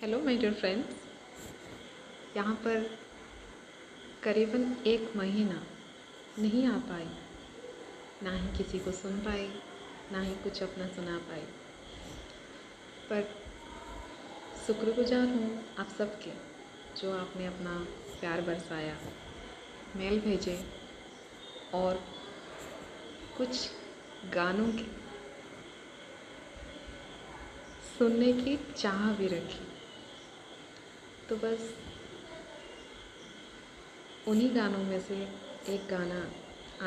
Hello my dear friends यहाँ पर करीबन एक महीना नहीं आ पाई ना ही किसी को सुन पाई ना ही कुछ अपना सुना पाई पर शुक्रगुजार हूँ आप सबके जो आपने अपना प्यार बरसाया, मेल भेजे और कुछ गानों की सुनने की चाह भी रखी। तो बस उन्हीं गानों में से एक गाना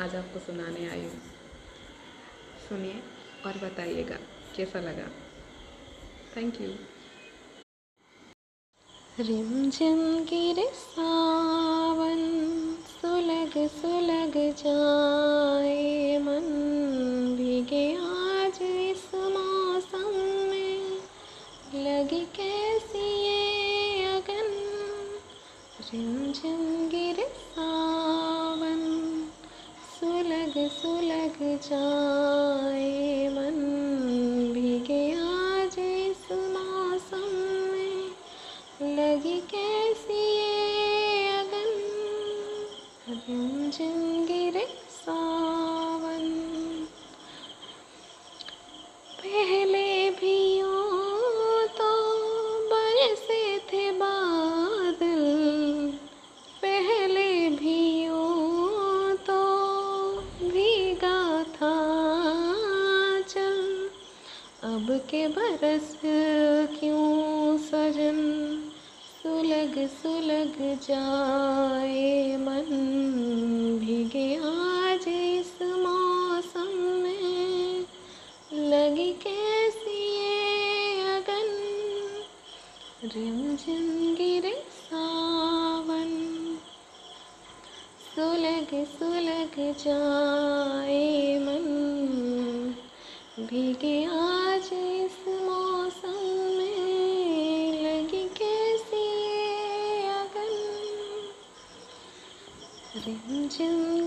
आज आपको सुनाने आई हूँ। सुनिए और बताइएगा कैसा लगा। थैंक यू रिमझिम गिरे सावन, सुलग सुलग जाए मन। भीगे आज इस मौसम में, लगी कैसी रिमझिम गिर सावन, सुलग सुलग जाए मन भीगे आज इस मौसम में। लगी कैसी अगन? रिमझिम गिर सावन अब के बरस क्यों सजन? सुलग सुलग जाए मन भीगे आज इस मौसम में। लगी कैसी ये अगन? रिमझिम गिरे सावन। सुलग सुलग जाए मन भीगे आज रिमझिम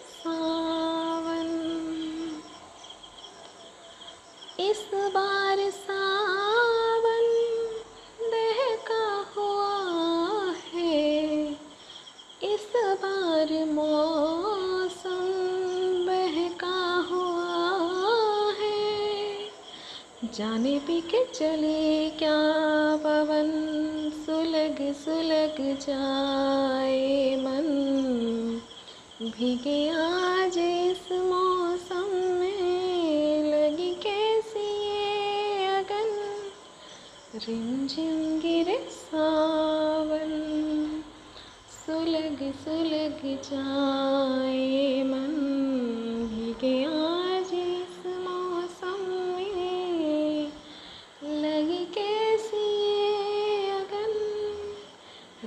सावन। इस बार सावन दहका हुआ है। इस बार मौसम बहका हुआ है। जाने पी के चले क्या पवन। सुलग सुलग जाए मन? भीगे आज इस मौसम में लगी कैसी ये अगन? रिमझिम गिरे सावन सुलग सुलग जाए मन।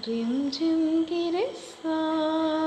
ये अगन रिमझिम गिरे सावन